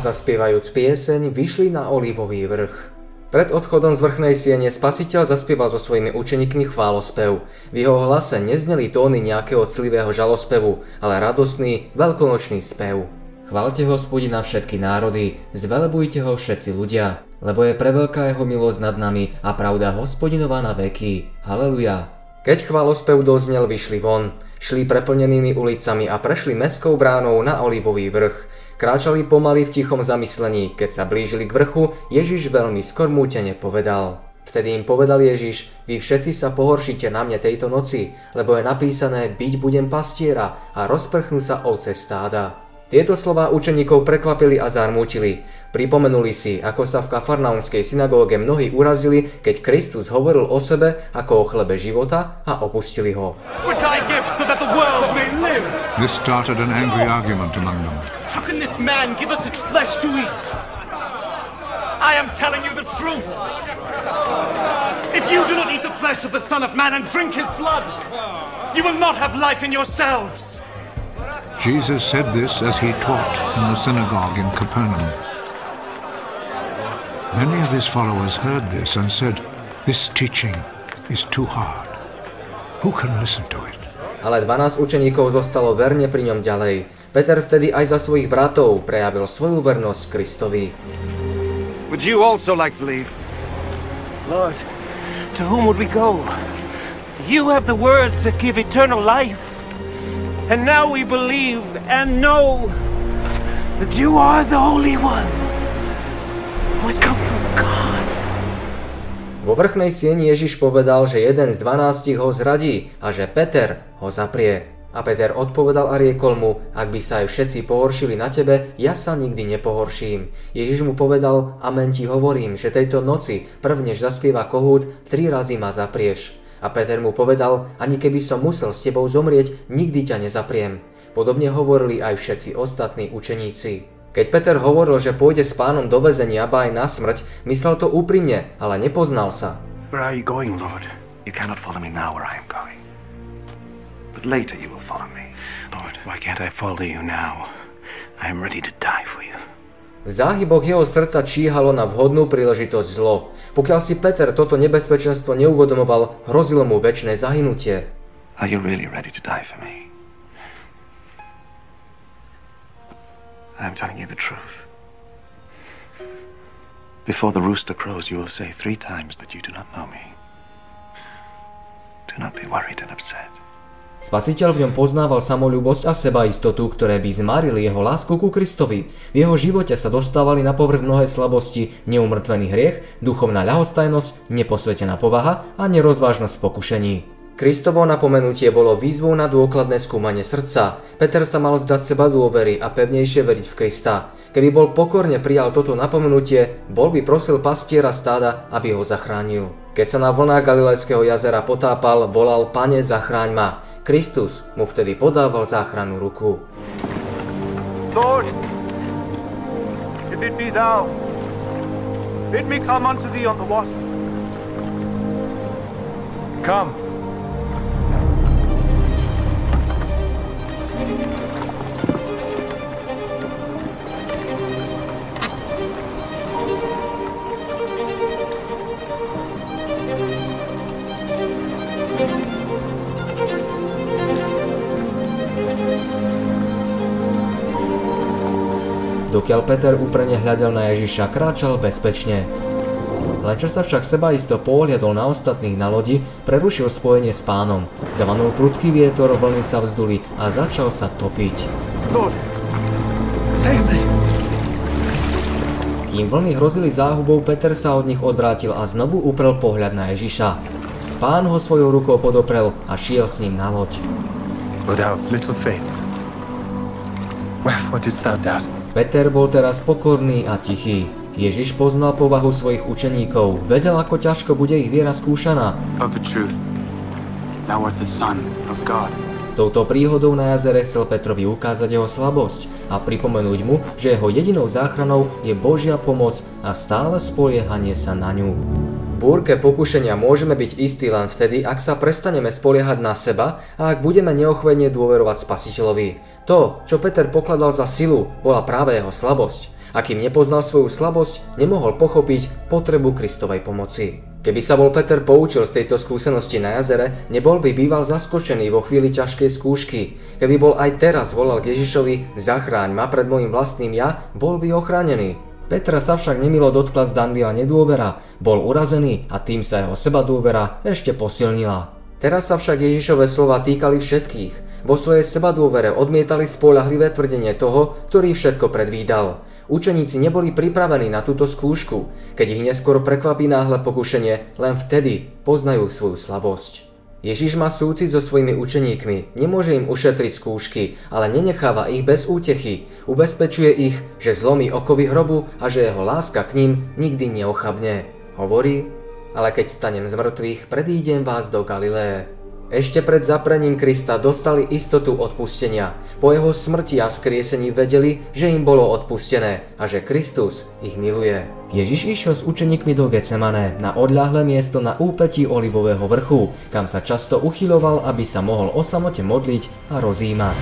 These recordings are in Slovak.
zaspievajúc pieseň vyšli na olivový vrch. Pred odchodom z vrchnej siene spasiteľ zaspieval so svojimi učeníkmi chválospev. V jeho hlase nezneli tóny nejakého clivého žalospevu, ale radosný, veľkonočný spev. Chválte hospodina všetky národy, zvelebujte ho všetci ľudia, lebo je preveľká jeho milosť nad nami a pravda hospodinová na veky. Haleluja. Keď chválospev doznel, vyšli von, šli preplnenými ulicami a prešli mestskou bránou na olivový vrch. Kráčali pomaly v tichom zamyslení, keď sa blížili k vrchu, Ježiš veľmi skormútene povedal. Vtedy im povedal Ježiš, vy všetci sa pohoršíte na mne tejto noci, lebo je napísané, byť budem pastiera a rozprchnú sa ovce stáda. Tieto slová učeníkov prekvapili a zarmútili. Pripomenuli si, ako sa v kafarnaumskej synagóge mnohí urazili, keď Kristus hovoril o sebe ako o chlebe života a opustili ho. This started an angry argument among them. How can this man give us his flesh to eat? I am telling you the truth. If you do not eat the flesh of the Son of Man and drink his blood, you will not have life in yourselves. Jesus said this as he taught in the synagogue in Capernaum. Many of his followers heard this and said, This teaching is too hard. Who can listen to it? Ale 12 učeníkov zostalo verne pri ňom ďalej. Peter vtedy aj za svojich bratov prejavil svoju vernosť Kristovi. Would you also like to leave? Lord, to whom would we go? You have the words that give eternal life. And now we believe and know that you are the Holy One who has come from God. Vo vrchnej sieni Ježiš povedal, že jeden z dvanástich ho zradí a že Peter ho zaprie. A Peter odpovedal a riekol mu, ak by sa aj všetci pohoršili na tebe, ja sa nikdy nepohorším. Ježiš mu povedal, amen ti hovorím, že tejto noci, prvnež zaspieva kohút, tri razy ma zaprieš. A Peter mu povedal, ani keby som musel s tebou zomrieť, nikdy ťa nezapriem. Podobne hovorili aj všetci ostatní učeníci. Keď Peter hovoril, že pôjde s pánom do väzenia, ba aj na smrť, myslel to úprimne, ale nepoznal sa. Where are you going, Lord? You cannot follow me now where I am going. But later you will follow me. Lord, why can't I follow you now? I am ready to die for you. V záhyboch jeho srdca číhalo na vhodnú príležitosť zlo. Pokiaľ si Peter toto nebezpečenstvo neuvedomoval, hrozilo mu väčšie zahynutie. Are you really ready to die for me? I am telling you the truth. Before the rooster crows, you will say three times that you do not know me. Do not be worried and upset. Spasiteľ v ňom poznával samolúbosť a sebaistotu, ktoré by zmarili jeho lásku ku Kristovi. V jeho živote sa dostávali na povrch mnohé slabosti, neumrtvený hriech, duchovná ľahostajnosť, neposvetená povaha a nerozvážnosť pokušení. Kristovo napomenutie bolo výzvou na dôkladné skúmanie srdca. Peter sa mal zdať seba dôvery a pevnejšie veriť v Krista. Keby bol pokorne prijal toto napomenutie, bol by prosil pastiera stáda, aby ho zachránil. Keď sa na vlnách Galilejského jazera potápal, volal Pane, zachráň ma. Kristus mu vtedy podával záchranu ruku. Lord, if it be thou, bid me come unto thee on the water. Come. Dokiaľ Peter úprene hľadel na Ježiša, kráčal bezpečne. Len čo sa však sebaisto pohľadol na ostatných na lodi, prerušil spojenie s pánom. Zavanul prudký vietor, vlny sa vzduli a začal sa topiť. Lord, save me. Kým vlny hrozili záhubou, Peter sa od nich odvrátil a znovu uprel pohľad na Ježiša. Pán ho svojou rukou podoprel a šiel s ním na loď. Without little faith, wherefore didst thou doubt? Peter bol teraz pokorný a tichý. Ježiš poznal povahu svojich učeníkov, vedel ako ťažko bude ich viera skúšaná. Touto príhodou na jazere chcel Petrovi ukázať jeho slabosť a pripomenúť mu, že jeho jedinou záchranou je Božia pomoc a stále spoliehanie sa na ňu. Búrke pokušenia môžeme byť istí len vtedy, ak sa prestaneme spoliehať na seba a ak budeme neochvenie dôverovať spasiteľovi. To, čo Peter pokladal za silu, bola práve jeho slabosť. A kým nepoznal svoju slabosť, nemohol pochopiť potrebu Kristovej pomoci. Keby sa bol Peter poučil z tejto skúsenosti na jazere, nebol by býval zaskočený vo chvíli ťažkej skúšky. Keby bol aj teraz volal k Ježišovi, zachráň ma pred môjim vlastným ja, bol by ochránený. Petra sa však nemilo dotkla zdanlivá nedôvera, bol urazený a tým sa jeho seba dôvera ešte posilnila. Teraz sa však Ježišové slova týkali všetkých. Vo svojej seba dôvere odmietali spolahlivé tvrdenie toho, ktorý všetko predvídal. Učeníci neboli pripravení na túto skúšku. Keď ich neskôr prekvapí náhle pokušenie, len vtedy poznajú svoju slabosť. Ježiš má súcit so svojimi učeníkmi, nemôže im ušetriť skúšky, ale nenecháva ich bez útechy. Ubezpečuje ich, že zlomí okovy hrobu a že jeho láska k ním nikdy neochabne. Hovorí, ale keď stanem z mŕtvych, predídem vás do Galileje. Ešte pred zaprením Krista dostali istotu odpustenia. Po jeho smrti a vzkriesení vedeli, že im bolo odpustené a že Kristus ich miluje. Ježiš išiel s učeníkmi do Getsemane, na odľahlé miesto na úpetí Olivového vrchu, kam sa často uchyloval, aby sa mohol o samote modliť a rozímať.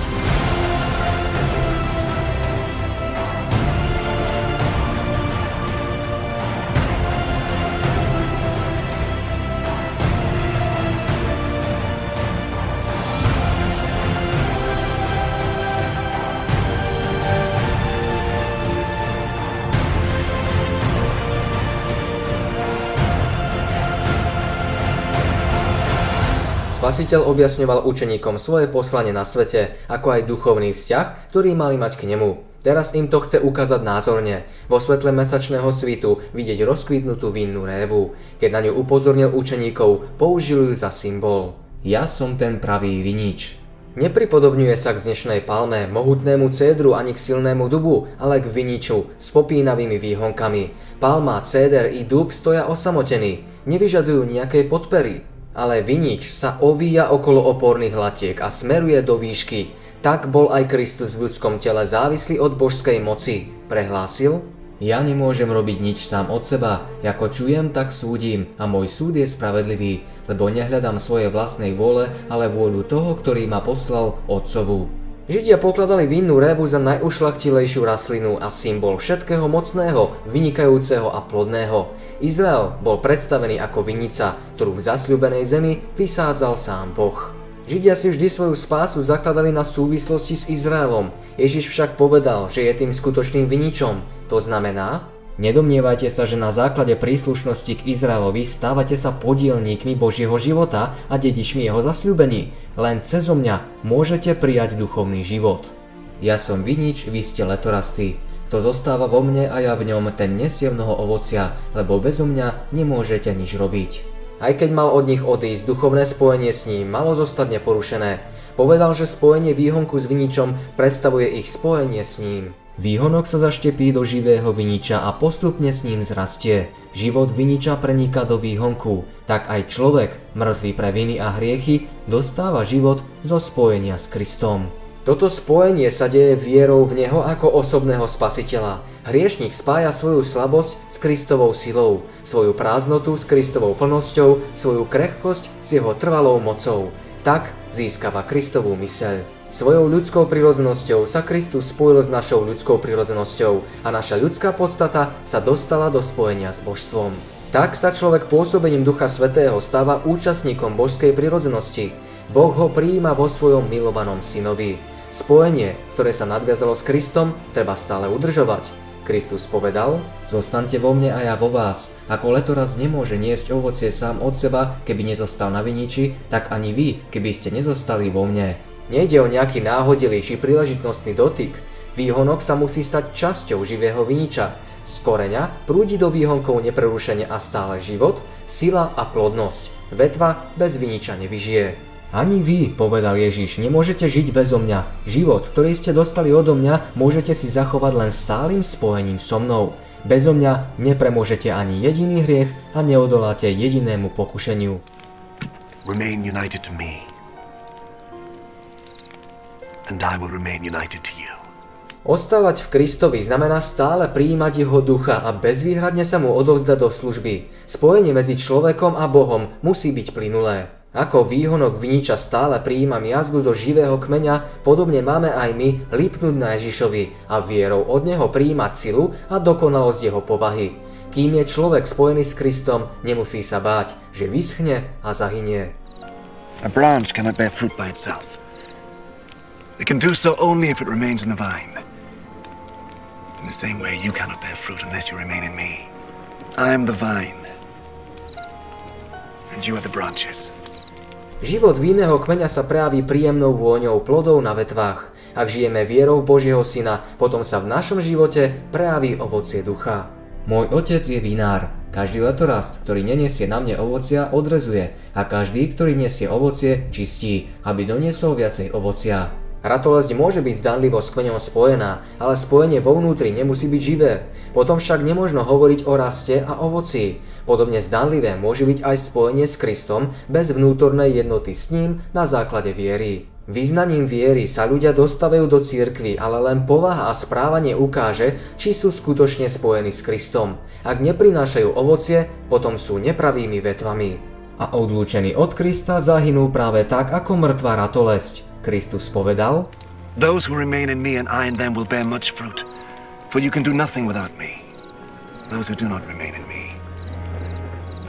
Spasiteľ objasňoval učeníkom svoje poslanie na svete, ako aj duchovný vzťah, ktorý mali mať k nemu. Teraz im to chce ukázať názorne. Vo svetle mesačného svitu vidieť rozkvitnutú vinnú révu. Keď na ňu upozornil učeníkov, použil ju za symbol. Ja som ten pravý vinič. Nepripodobňuje sa k dnešnej palme, mohutnému cédru ani k silnému dubu, ale k viniču s popínavými výhonkami. Palma, céder i dub stoja osamotení, nevyžadujú nejaké podpery ale vinič sa ovíja okolo oporných latiek a smeruje do výšky. Tak bol aj Kristus v ľudskom tele závislý od božskej moci, prehlásil. Ja nemôžem robiť nič sám od seba, ako čujem, tak súdim a môj súd je spravedlivý, lebo nehľadám svoje vlastnej vôle, ale vôľu toho, ktorý ma poslal Otcovu. Židia pokladali vinnú révu za najušlachtilejšiu rastlinu a symbol všetkého mocného, vynikajúceho a plodného. Izrael bol predstavený ako vinica, ktorú v zasľubenej zemi vysádzal sám Boh. Židia si vždy svoju spásu zakladali na súvislosti s Izraelom. Ježiš však povedal, že je tým skutočným viničom. To znamená, Nedomnievajte sa, že na základe príslušnosti k Izraelovi stávate sa podielníkmi Božieho života a dedičmi jeho zasľúbení. Len cez mňa môžete prijať duchovný život. Ja som vinič, vy ste letorastí. Kto zostáva vo mne a ja v ňom, ten nesie mnoho ovocia, lebo bezo mňa nemôžete nič robiť. Aj keď mal od nich odísť, duchovné spojenie s ním malo zostať neporušené. Povedal, že spojenie výhonku s viničom predstavuje ich spojenie s ním. Výhonok sa zaštepí do živého viniča a postupne s ním zrastie. Život viniča preniká do výhonku, tak aj človek, mŕtvý pre viny a hriechy, dostáva život zo spojenia s Kristom. Toto spojenie sa deje vierou v Neho ako osobného spasiteľa. Hriešnik spája svoju slabosť s Kristovou silou, svoju prázdnotu s Kristovou plnosťou, svoju krehkosť s jeho trvalou mocou. Tak získava Kristovú myseľ. Svojou ľudskou prirodzenosťou sa Kristus spojil s našou ľudskou prirodzenosťou a naša ľudská podstata sa dostala do spojenia s božstvom. Tak sa človek pôsobením Ducha Svetého stáva účastníkom božskej prirodzenosti. Boh ho prijíma vo svojom milovanom synovi. Spojenie, ktoré sa nadviazalo s Kristom, treba stále udržovať. Kristus povedal, zostaňte vo mne a ja vo vás. Ako letoraz nemôže niesť ovocie sám od seba, keby nezostal na viniči, tak ani vy, keby ste nezostali vo mne. Nejde o nejaký náhodilý či príležitostný dotyk. Výhonok sa musí stať časťou živého viniča. Z koreňa prúdi do výhonkov neprerušene a stále život, sila a plodnosť. Vetva bez viniča nevyžije. Ani vy, povedal Ježiš, nemôžete žiť bezo mňa. Život, ktorý ste dostali odo mňa, môžete si zachovať len stálym spojením so mnou. Bezo mňa nepremôžete ani jediný hriech a neodoláte jedinému pokušeniu. Remain united to me and I will remain united to you. Ostávať v Kristovi znamená stále prijímať jeho ducha a bezvýhradne sa mu odovzdať do služby. Spojenie medzi človekom a Bohom musí byť plynulé. Ako výhonok viniča stále prijíma miazgu zo živého kmeňa, podobne máme aj my lipnúť na Ježišovi a vierou od neho prijímať silu a dokonalosť jeho povahy. Kým je človek spojený s Kristom, nemusí sa báť, že vyschne a zahynie. A branch cannot bear fruit by itself. It can do so only if it remains in the vine. In the same way, you cannot bear fruit unless you remain in me. I am the vine, and you are the branches. Život vinného kmeňa sa prejaví príjemnou vôňou plodov na vetvách. Ak žijeme vierou v Božieho Syna, potom sa v našom živote prejaví ovocie ducha. Môj otec je vinár. Každý letorast, ktorý neniesie na mne ovocia, odrezuje a každý, ktorý nesie ovocie, čistí, aby doniesol viacej ovocia. Ratolesť môže byť zdanlivo s kmeňom spojená, ale spojenie vo vnútri nemusí byť živé. Potom však nemožno hovoriť o raste a ovoci. Podobne zdanlivé môže byť aj spojenie s Kristom bez vnútornej jednoty s ním na základe viery. Význaním viery sa ľudia dostavajú do cirkvy, ale len povaha a správanie ukáže, či sú skutočne spojení s Kristom. Ak neprinášajú ovocie, potom sú nepravými vetvami. A odlúčení od Krista zahynú práve tak ako mŕtva ratolesť. Kristus povedal, Those who remain in me and I in them will bear much fruit, for you can do nothing without me. Those who do not remain in me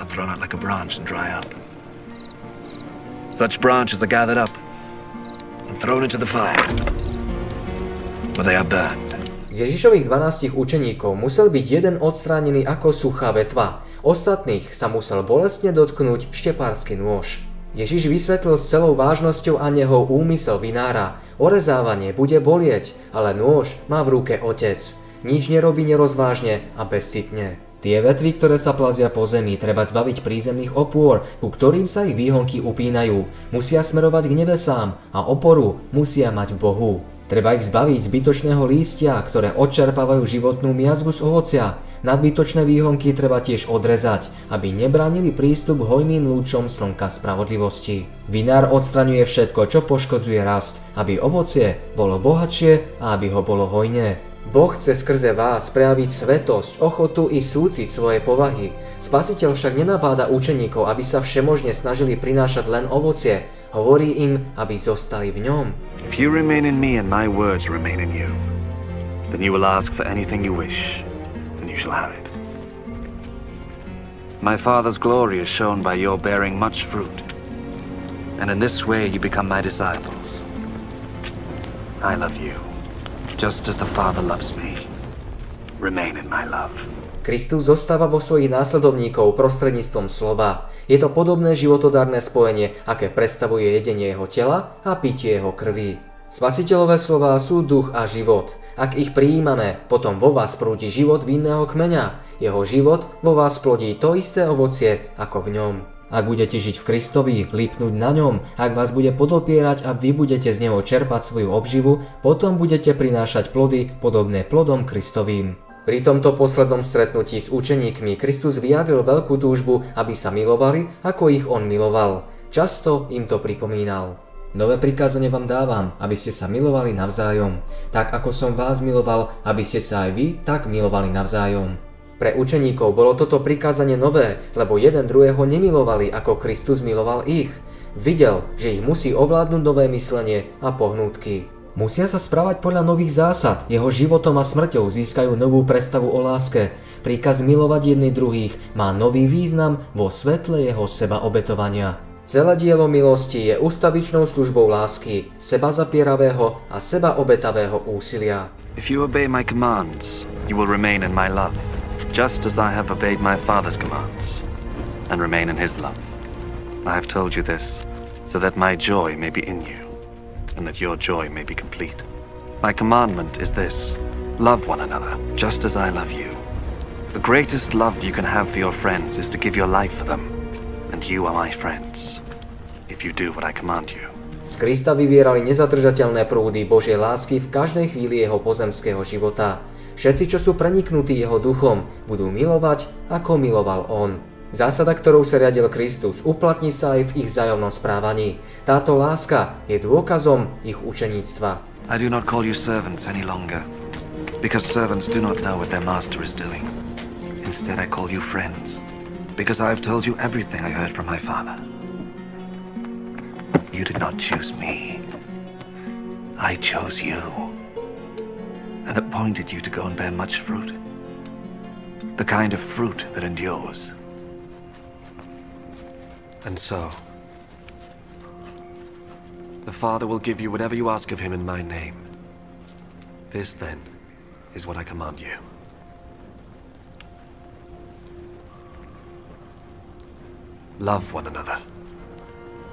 are thrown out like a branch and dry up. Such branches are gathered up and thrown into the fire, where they are burned. Z Ježišových 12 učeníkov musel byť jeden odstránený ako suchá vetva, ostatných sa musel bolestne dotknúť štepársky nôž. Ježiš vysvetlil s celou vážnosťou a neho úmysel vinára. Orezávanie bude bolieť, ale nôž má v ruke otec. Nič nerobí nerozvážne a bezcitne. Tie vetvy, ktoré sa plazia po zemi, treba zbaviť prízemných opôr, ku ktorým sa ich výhonky upínajú. Musia smerovať k nebesám a oporu musia mať v Bohu. Treba ich zbaviť zbytočného lístia, ktoré odčerpávajú životnú miazgu z ovocia. Nadbytočné výhonky treba tiež odrezať, aby nebránili prístup hojným lúčom slnka spravodlivosti. Vinár odstraňuje všetko, čo poškodzuje rast, aby ovocie bolo bohatšie a aby ho bolo hojne. Boh chce skrze vás prejaviť svetosť, ochotu i súcit svojej povahy. Spasiteľ však nenabáda učeníkov, aby sa všemožne snažili prinášať len ovocie. Hovorí im, aby zostali v ňom. If you remain in me and my words remain in you, then you will ask for anything you wish, and you shall have it. My Father's glory is shown by your bearing much fruit, and in this way you become my disciples. I love you, just as the Father loves me. Remain in my love. Kristus zostáva vo svojich následovníkov prostredníctvom slova. Je to podobné životodárne spojenie, aké predstavuje jedenie jeho tela a pitie jeho krvi. Spasiteľové slová sú duch a život. Ak ich prijímame, potom vo vás prúdi život vinného kmeňa. Jeho život vo vás plodí to isté ovocie ako v ňom. Ak budete žiť v Kristovi, lipnúť na ňom, ak vás bude podopierať a vy budete z neho čerpať svoju obživu, potom budete prinášať plody podobné plodom Kristovým. Pri tomto poslednom stretnutí s učeníkmi Kristus vyjadril veľkú túžbu, aby sa milovali, ako ich on miloval. Často im to pripomínal. Nové prikázanie vám dávam, aby ste sa milovali navzájom. Tak ako som vás miloval, aby ste sa aj vy tak milovali navzájom. Pre učeníkov bolo toto prikázanie nové, lebo jeden druhého nemilovali, ako Kristus miloval ich. Videl, že ich musí ovládnuť nové myslenie a pohnútky. Musia sa správať podľa nových zásad, jeho životom a smrťou získajú novú predstavu o láske. Príkaz milovať jedných druhých má nový význam vo svetle jeho seba obetovania. Celé dielo milosti je ustavičnou službou lásky, seba zapieravého a seba obetavého úsilia. If you obey my commands, you will remain in my love, just as I have obeyed my Father's commands, and remain in his love. I have told you this, so that my joy may be in you, and that your joy may be complete. My commandment is this love one another, just as I love you. The greatest love you can have for your friends is to give your life for them, and you are my friends, if you do what I command you. Z Krista vyvierali nezadržateľné prúdy Božej lásky v každej chvíli jeho pozemského života. Všetci, čo sú preniknutí jeho duchom, budú milovať, ako miloval on. Zásada, ktorou sa riadil Kristus, uplatní sa aj v ich vzájomnom správaní. Táto láska je dôkazom ich učeníctva. I do not call you servants any longer, because servants do not know what their master is doing. Instead, I call you friends, because I have told you everything I heard from my Father. you did not choose me. I chose you. And appointed you to go and bear much fruit. The kind of fruit that endures. And so, the Father will give you whatever you ask of him in my name. This, then, is what I command you. Love one another.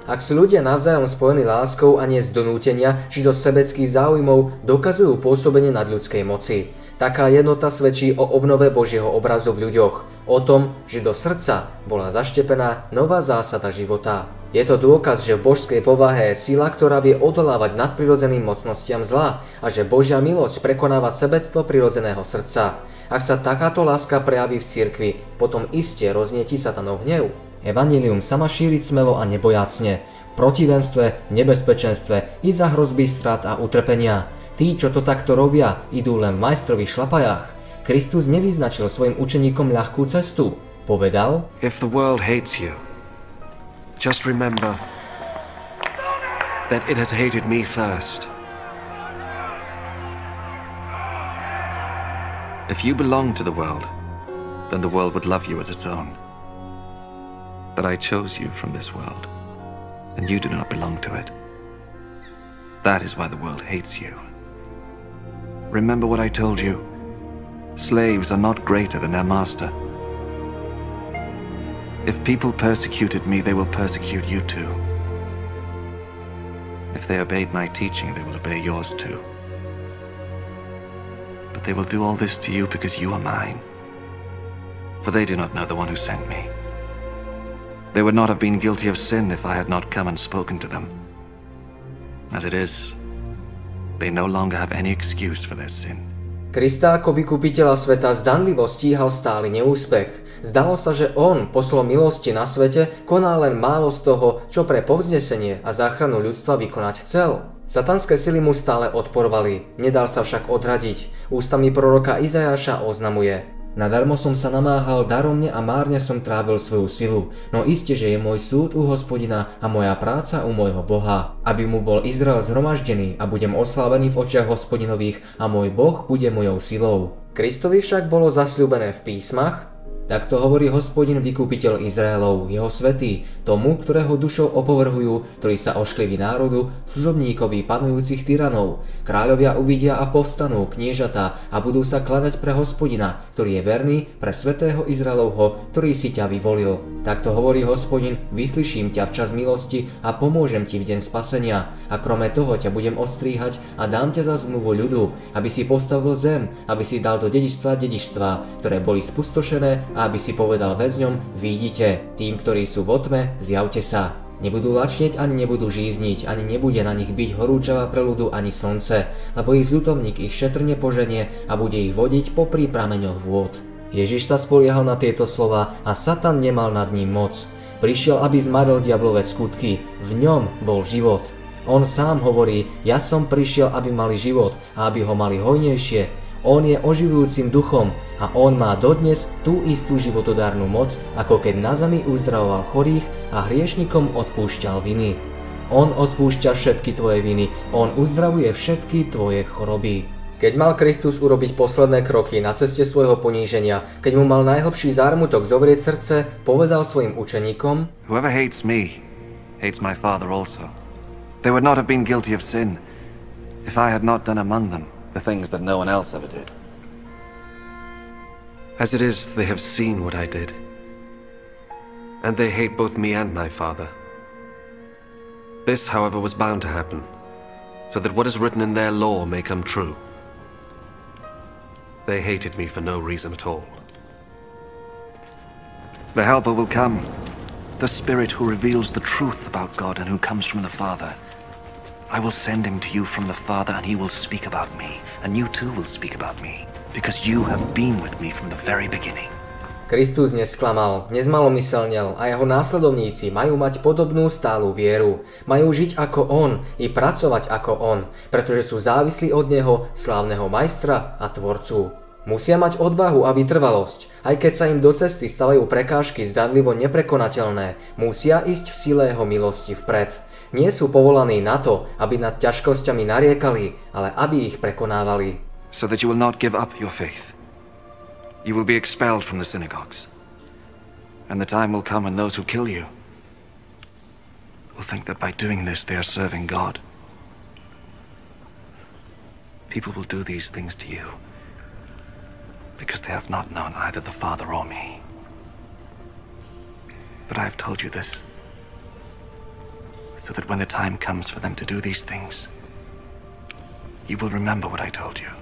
Ak sú ľudia navzájom spojení láskou a nie z donútenia či zo sebeckých záujmov, dokazujú pôsobenie nadľudskej moci. Taká jednota svedčí o obnove Božieho obrazu v ľuďoch, o tom, že do srdca bola zaštepená nová zásada života. Je to dôkaz, že v božskej povahe je sila, ktorá vie odolávať nadprirodzeným mocnostiam zla a že Božia milosť prekonáva sebectvo prirodzeného srdca. Ak sa takáto láska prejaví v cirkvi, potom iste roznieti satanov hnev. Evangelium sa má šíriť smelo a nebojacne, v protivenstve, nebezpečenstve i za hrozby strat a utrpenia. Tí, čo to takto robia, idú len v majstrových šlapajách. Kristus nevyznačil svojim učeníkom ľahkú cestu. Povedal, If the world hates you, just remember that it has hated me first. If you belong to the world, then the world would love you as its own. But I chose you from this world, and you do not belong to it. That is why the world hates you. Remember what I told you. Slaves are not greater than their master. If people persecuted me, they will persecute you too. If they obeyed my teaching, they will obey yours too. But they will do all this to you because you are mine. For they do not know the one who sent me. They would not have been guilty of sin if I had not come and spoken to them. As it is, they no longer have any excuse for their sin. Krista ako vykupiteľa sveta zdanlivo stíhal stály neúspech. Zdalo sa, že on, poslom milosti na svete, koná len málo z toho, čo pre povznesenie a záchranu ľudstva vykonať chcel. Satanské sily mu stále odporovali, nedal sa však odradiť. Ústami proroka Izajaša oznamuje. Nadarmo som sa namáhal daromne a márne som trávil svoju silu, no iste, že je môj súd u hospodina a moja práca u môjho Boha, aby mu bol Izrael zhromaždený a budem oslávený v očiach hospodinových a môj Boh bude mojou silou. Kristovi však bolo zasľúbené v písmach, Takto hovorí hospodin vykúpiteľ Izraelov, jeho svetý, tomu, ktorého dušou opovrhujú, ktorý sa oškliví národu, služobníkovi panujúcich tyranov. Kráľovia uvidia a povstanú, kniežatá a budú sa kladať pre hospodina, ktorý je verný pre svetého Izraelovho, ktorý si ťa vyvolil. Takto hovorí hospodin, vyslyším ťa v čas milosti a pomôžem ti v deň spasenia. A krome toho ťa budem ostríhať a dám ťa za zmluvu ľudu, aby si postavil zem, aby si dal do dedičstva dedičstva, ktoré boli spustošené aby si povedal väzňom, vidíte, tým, ktorí sú v otme, zjavte sa. Nebudú lačnieť ani nebudú žízniť, ani nebude na nich byť horúčava preludu ani slnce, lebo ich zľutovník ich šetrne poženie a bude ich vodiť po prameňoch vôd. Ježiš sa spoliehal na tieto slova a Satan nemal nad ním moc. Prišiel, aby zmaril diablové skutky, v ňom bol život. On sám hovorí, ja som prišiel, aby mali život a aby ho mali hojnejšie, on je oživujúcim duchom a on má dodnes tú istú životodárnu moc, ako keď na zemi uzdravoval chorých a hriešnikom odpúšťal viny. On odpúšťa všetky tvoje viny, on uzdravuje všetky tvoje choroby. Keď mal Kristus urobiť posledné kroky na ceste svojho poníženia, keď mu mal najhlbší zármutok zovrieť srdce, povedal svojim učeníkom Whoever hates me, hates my Father also. They would not have been guilty of sin if I had not done among them the things that no one else ever did. As it is, they have seen what I did. And they hate both me and my father. This, however, was bound to happen, so that what is written in their law may come true. They hated me for no reason at all. The Helper will come, the Spirit who reveals the truth about God and who comes from the Father. I will send him to you from the Father, and he will speak about me, and you too will speak about me, because you have been with me from the very beginning. Kristus nesklamal, nezmalomyselnel a jeho následovníci majú mať podobnú stálu vieru. Majú žiť ako on i pracovať ako on, pretože sú závislí od neho, slávneho majstra a tvorcu. Musia mať odvahu a vytrvalosť, aj keď sa im do cesty stavajú prekážky zdanlivo neprekonateľné, musia ísť v sile jeho milosti vpred. Nie sú povolaní na to, aby nad ťažkosťami nariekali, ale aby ich prekonávali. So that you will not give up your faith. You will be expelled from the synagogues. And the time will come when those who kill you will think that by doing this they are serving God. People will do these things to you because they have not known either the Father or me. But I have told you this so that when the time comes for them to do these things, you will remember what I told you.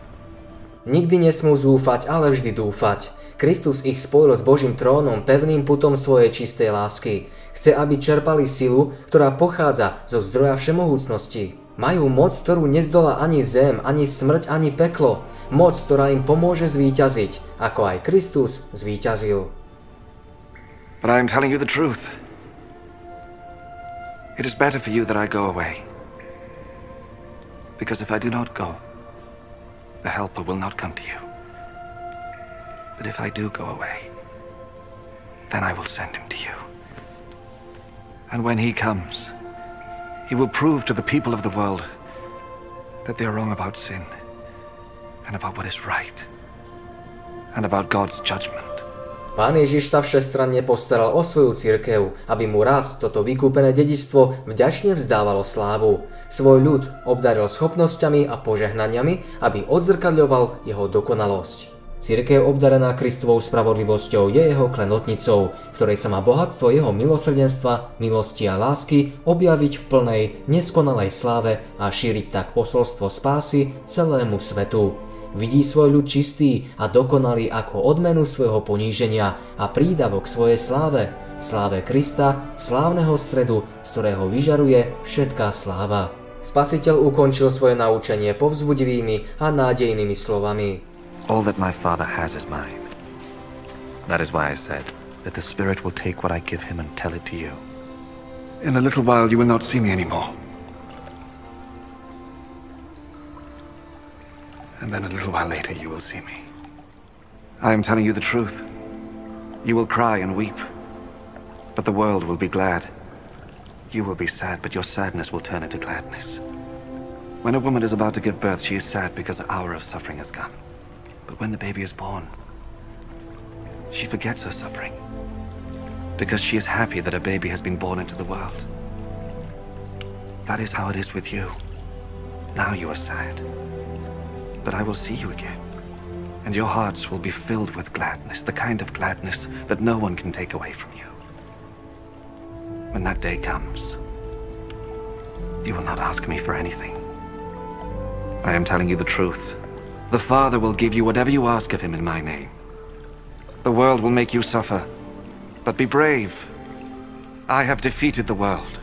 Nikdy nesmú zúfať, ale vždy dúfať. Kristus ich spojil s Božím trónom pevným putom svojej čistej lásky. Chce, aby čerpali silu, ktorá pochádza zo zdroja všemohúcnosti. Majú moc, ktorú nezdola ani zem, ani smrť, ani peklo. Moc, ktorá im pomôže zvíťaziť, ako aj Kristus zvíťazil. But I am telling you the truth. It is better for you that I go away. Because if I do not go, the Helper will not come to you. But if I do go away, then I will send him to you. And when he comes, he will prove to the people of the world that they are wrong about sin and about what is right and about God's judgment. Pán Ježiš sa všestranne postaral o svoju cirkev, aby mu raz toto vykúpené dedičstvo vďačne vzdávalo slávu. Svoj ľud obdaril schopnosťami a požehnaniami, aby odzrkadľoval jeho dokonalosť. Cirkev obdarená Kristovou spravodlivosťou je jeho klenotnicou, ktorej sa má bohatstvo jeho milosrdenstva, milosti a lásky objaviť v plnej, neskonalej sláve a šíriť tak posolstvo spásy celému svetu. Vidí svoj ľud čistý a dokonalý ako odmenu svojho poníženia a prídavok svojej sláve, sláve Krista, slávneho stredu, z ktorého vyžaruje všetká sláva. Spasiteľ ukončil svoje naučenie povzbudivými a nádejnými slovami. All that my Father has is mine. That is why I said that the Spirit will take what I give him and tell it to you. In a little while you will not see me anymore. And then a little while later you will see me. I am telling you the truth. You will cry and weep, but the world will be glad. You will be sad, but your sadness will turn into gladness. When a woman is about to give birth, she is sad because the hour of suffering has come. But when the baby is born, she forgets her suffering. Because she is happy that a baby has been born into the world. That is how it is with you. Now you are sad. But I will see you again. And your hearts will be filled with gladness, the kind of gladness that no one can take away from you. When that day comes, you will not ask me for anything. I am telling you the truth. The Father will give you whatever you ask of him in my name. The world will make you suffer, but be brave. I have defeated the world.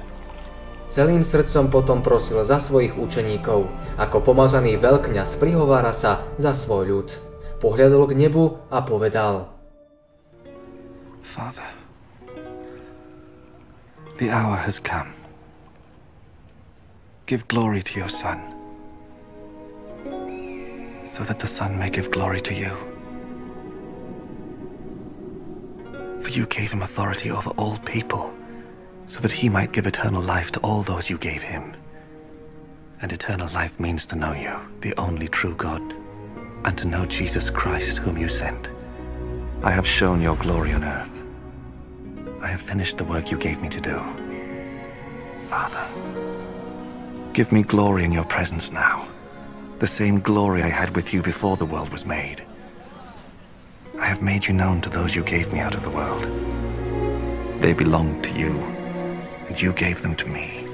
Celým srdcom potom prosil za svojich učeníkov. Ako pomazaný veľkňaz prihovára sa za svoj ľud. Pohľadol k nebu a povedal Father, the hour has come. Give glory to your Son so that the Son may give glory to you. For you gave him authority over all people, so that he might give eternal life to all those you gave him. And eternal life means to know you, the only true God, and to know Jesus Christ, whom you sent. I have shown your glory on earth. I have finished the work you gave me to do. Father, give me glory in your presence now the same glory I had with you before the world was made. I have made you known to those you gave me out of the world. They belong to you, and you gave them to me.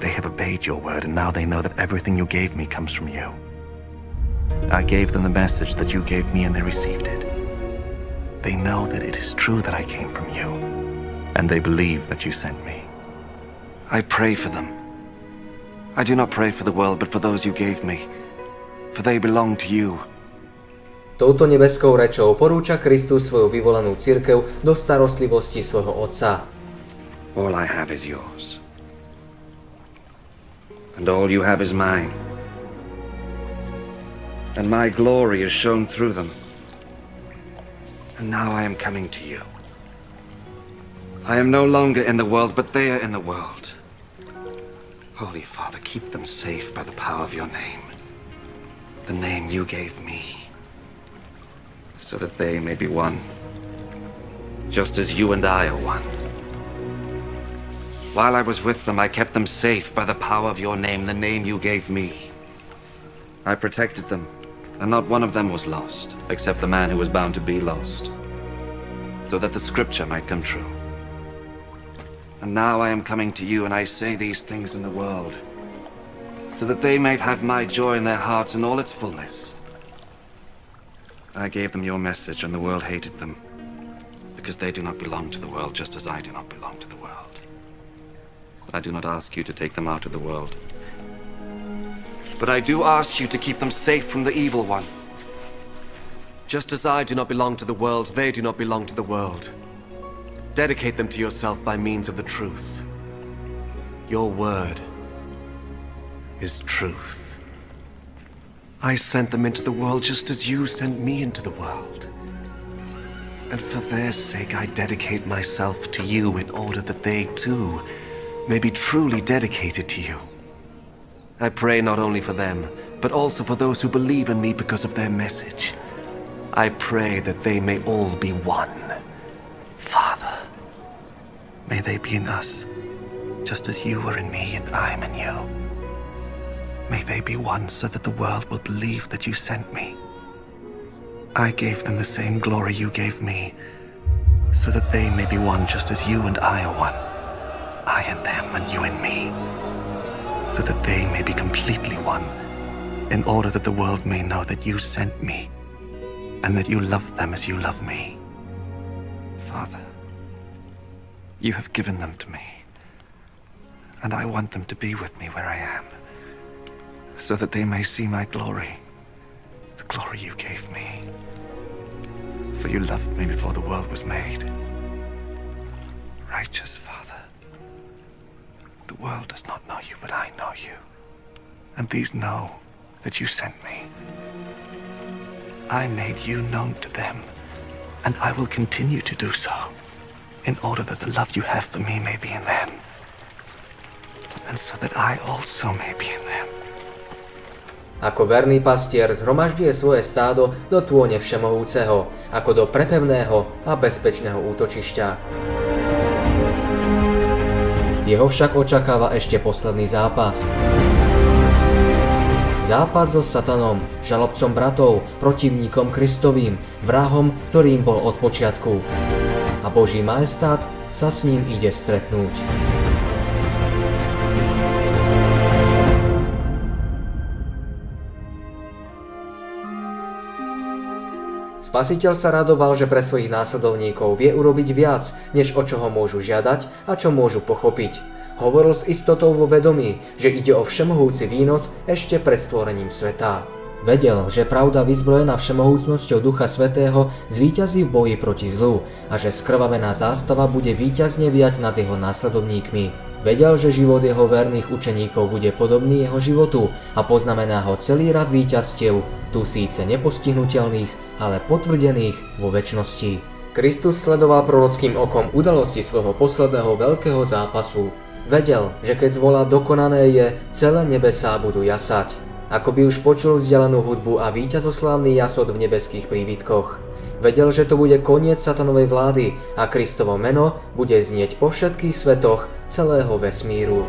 They have obeyed your word, and now they know that everything you gave me comes from you. I gave them the message that you gave me, and they received it. They know that it is true that I came from you, and they believe that you sent me. I pray for them I do not pray for the world, but for those you gave me, for they belong to you. Touto nebeskou rečou porúča Kristus svoju vyvolenú cirkev do starostlivosti svojho Otca. All I have is yours. And all you have is mine. And my glory is shown through them. And now I am coming to you. I am no longer in the world, but they are in the world. Holy Father, keep them safe by the power of your name, the name you gave me, so that they may be one, just as you and I are one. While I was with them, I kept them safe by the power of your name, the name you gave me. I protected them, and not one of them was lost, except the man who was bound to be lost, so that the scripture might come true. And now I am coming to you, and I say these things in the world, so that they might have my joy in their hearts in all its fullness. I gave them your message, and the world hated them, because they do not belong to the world, just as I do not belong to. But I do not ask you to take them out of the world. But I do ask you to keep them safe from the evil one. Just as I do not belong to the world, they do not belong to the world. Dedicate them to yourself by means of the truth. Your word is truth. I sent them into the world just as you sent me into the world. And for their sake, I dedicate myself to you in order that they too may be truly dedicated to you. I pray not only for them, but also for those who believe in me because of their message. I pray that they may all be one. Father, may they be in us, just as you are in me and I am in you. May they be one so that the world will believe that you sent me. I gave them the same glory you gave me, so that they may be one just as you and I are one. I and them and you and me, so that they may be completely one, in order that the world may know that you sent me, and that you love them as you love me. Father, you have given them to me, and I want them to be with me where I am, so that they may see my glory, the glory you gave me. For you loved me before the world was made. Righteous Father, the world does not know you, but I know you. And these know that you sent me. I made you known to them, and I will continue to do so, in order that the love you have for me may be in them, and so that I also may be in them. Ako verný pastier zhromažďuje svoje stádo do tône Všemohúceho, ako do prepevného a bezpečného útočišťa. Jeho však očakáva ešte posledný zápas. Zápas so Satanom, žalobcom bratov, protivníkom Kristovým, vrahom, ktorým bol od počiatku. A Boží majestát sa s ním ide stretnúť. Spasiteľ sa radoval, že pre svojich následovníkov vie urobiť viac, než o čo ho môžu žiadať a čo môžu pochopiť. Hovoril s istotou vo vedomí, že ide o všemohúci výnos ešte pred stvorením sveta. Vedel, že pravda vyzbrojená všemohúcnosťou Ducha Svetého zvíťazí v boji proti zlu a že skrvavená zástava bude víťazne viať nad jeho následovníkmi. Vedel, že život jeho verných učeníkov bude podobný jeho životu a poznamená ho celý rad víťazstiev, tu síce nepostihnutelných, ale potvrdených vo väčšnosti. Kristus sledoval prorockým okom udalosti svojho posledného veľkého zápasu. Vedel, že keď zvolá dokonané je, celé nebesá budú jasať. Ako by už počul vzdialenú hudbu a víťazoslávny jasod v nebeských príbytkoch. Vedel, že to bude koniec satanovej vlády a Kristovo meno bude znieť po všetkých svetoch celého vesmíru.